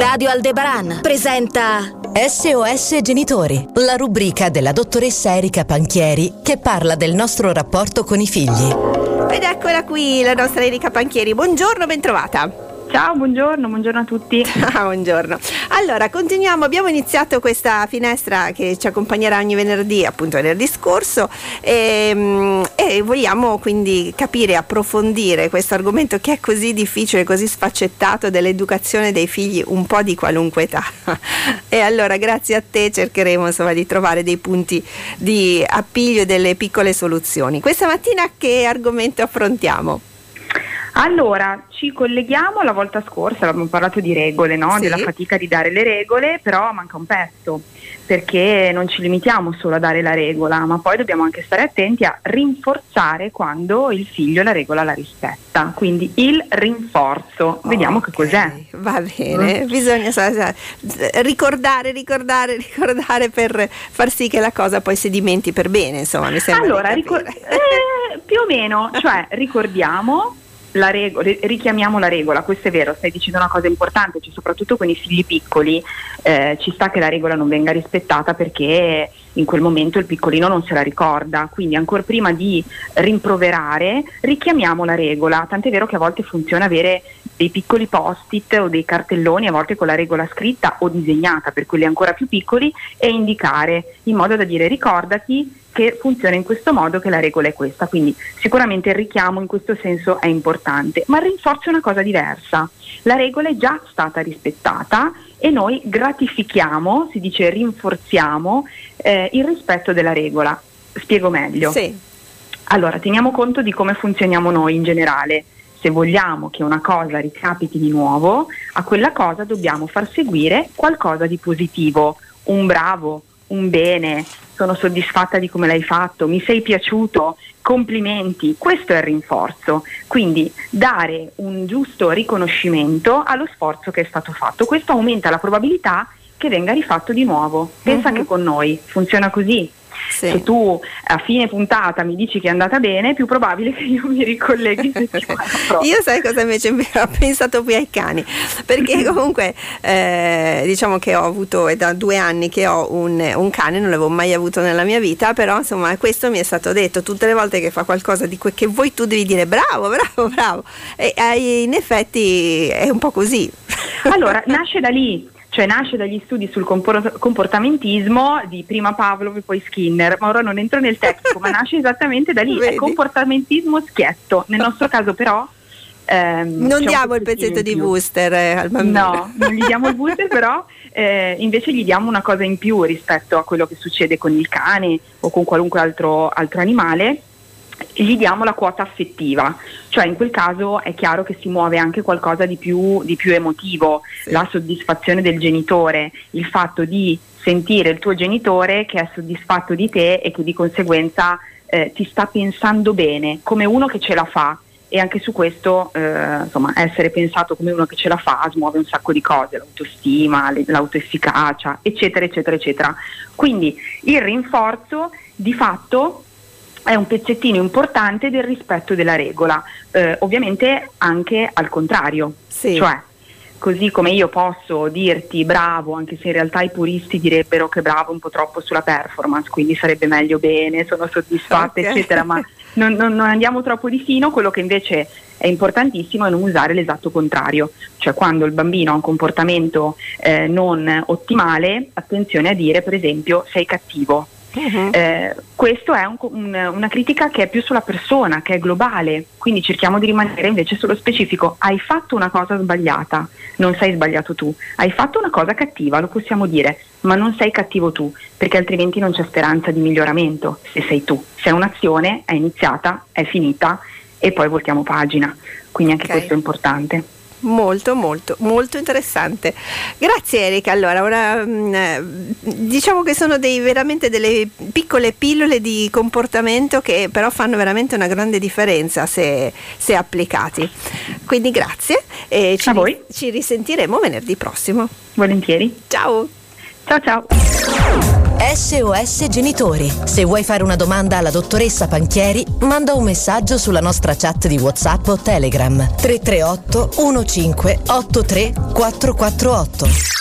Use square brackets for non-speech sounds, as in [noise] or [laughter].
Radio Aldebaran presenta SOS Genitori, la rubrica della dottoressa Erika Panchieri che parla del nostro rapporto con i figli. Ed eccola qui la nostra Erika Panchieri. Buongiorno, bentrovata. Ciao, buongiorno, buongiorno a tutti. [laughs] Ciao, buongiorno. Allora, continuiamo, abbiamo iniziato questa finestra che ci accompagnerà ogni venerdì, appunto venerdì scorso, e, ehm, e vogliamo quindi capire, approfondire questo argomento che è così difficile, così sfaccettato dell'educazione dei figli un po' di qualunque età. [laughs] E allora, grazie a te cercheremo insomma di trovare dei punti di appiglio e delle piccole soluzioni. Questa mattina che argomento affrontiamo? Allora, ci colleghiamo alla volta scorsa, abbiamo parlato di regole, no? sì. della fatica di dare le regole, però manca un pezzo, perché non ci limitiamo solo a dare la regola, ma poi dobbiamo anche stare attenti a rinforzare quando il figlio la regola la rispetta. Quindi il rinforzo, vediamo okay. che cos'è. Va bene, mm. bisogna sa, sa, ricordare, ricordare, ricordare per far sì che la cosa poi sedimenti per bene, insomma, mi sembra. Allora, ricor- eh, più o meno, cioè ricordiamo la regola, richiamiamo la regola, questo è vero, stai dicendo una cosa importante, cioè soprattutto con i figli piccoli eh, ci sta che la regola non venga rispettata perché in quel momento il piccolino non se la ricorda, quindi ancora prima di rimproverare richiamiamo la regola, tant'è vero che a volte funziona avere dei piccoli post-it o dei cartelloni, a volte con la regola scritta o disegnata per quelli ancora più piccoli e indicare in modo da dire ricordati che funziona in questo modo, che la regola è questa. Quindi sicuramente il richiamo in questo senso è importante, ma il rinforzo è una cosa diversa. La regola è già stata rispettata e noi gratifichiamo, si dice rinforziamo eh, il rispetto della regola. Spiego meglio. Sì. Allora, teniamo conto di come funzioniamo noi in generale. Se vogliamo che una cosa ricapiti di nuovo, a quella cosa dobbiamo far seguire qualcosa di positivo, un bravo, un bene, sono soddisfatta di come l'hai fatto, mi sei piaciuto, complimenti, questo è il rinforzo, quindi dare un giusto riconoscimento allo sforzo che è stato fatto, questo aumenta la probabilità che venga rifatto di nuovo. Pensa uh-huh. che con noi funziona così. Sì. Se tu a fine puntata mi dici che è andata bene, è più probabile che io mi ricolleghi [laughs] Io sai cosa invece ho [laughs] pensato qui ai cani, perché [laughs] comunque eh, diciamo che ho avuto, è da due anni che ho un, un, cane, non l'avevo mai avuto nella mia vita, però insomma questo mi è stato detto tutte le volte che fa qualcosa di que- che vuoi tu devi dire bravo, bravo, bravo. E eh, in effetti è un po' così. Allora, nasce da lì cioè nasce dagli studi sul comportamentismo di prima Pavlov e poi Skinner, ma ora non entro nel tecnico, ma nasce esattamente da lì, Vedi? è comportamentismo schietto, nel nostro caso però... Ehm, non diamo il pezzetto di booster eh, al bambino. No, non gli diamo il booster però eh, invece gli diamo una cosa in più rispetto a quello che succede con il cane o con qualunque altro, altro animale gli diamo la quota affettiva, cioè in quel caso è chiaro che si muove anche qualcosa di più, di più emotivo, sì. la soddisfazione del genitore, il fatto di sentire il tuo genitore che è soddisfatto di te e che di conseguenza eh, ti sta pensando bene, come uno che ce la fa. E anche su questo, eh, insomma, essere pensato come uno che ce la fa smuove un sacco di cose, l'autostima, l'autoefficacia, eccetera, eccetera, eccetera. Quindi il rinforzo di fatto è un pezzettino importante del rispetto della regola, eh, ovviamente anche al contrario, sì. cioè così come io posso dirti bravo, anche se in realtà i puristi direbbero che bravo un po' troppo sulla performance, quindi sarebbe meglio bene, sono soddisfatta, okay. eccetera, ma non, non, non, andiamo troppo di fino, quello che invece è importantissimo è non usare l'esatto contrario, cioè quando il bambino ha un comportamento eh, non ottimale, attenzione a dire per esempio sei cattivo Uh-huh. Eh, questo è un, un, una critica che è più sulla persona, che è globale, quindi cerchiamo di rimanere invece sullo specifico. Hai fatto una cosa sbagliata, non sei sbagliato tu, hai fatto una cosa cattiva, lo possiamo dire, ma non sei cattivo tu, perché altrimenti non c'è speranza di miglioramento se sei tu. Se un'azione è iniziata, è finita e poi voltiamo pagina, quindi anche okay. questo è importante molto molto molto interessante. Grazie Erika. Allora ora, mm, diciamo che sono dei, veramente delle piccole pillole di comportamento che però fanno veramente una grande differenza se, se applicati. Quindi grazie e ci, voi. ci risentiremo venerdì prossimo. Volentieri. Ciao. Ciao ciao SOS Genitori. Se vuoi fare una domanda alla dottoressa Panchieri, manda un messaggio sulla nostra chat di WhatsApp o Telegram 338 15 83 448.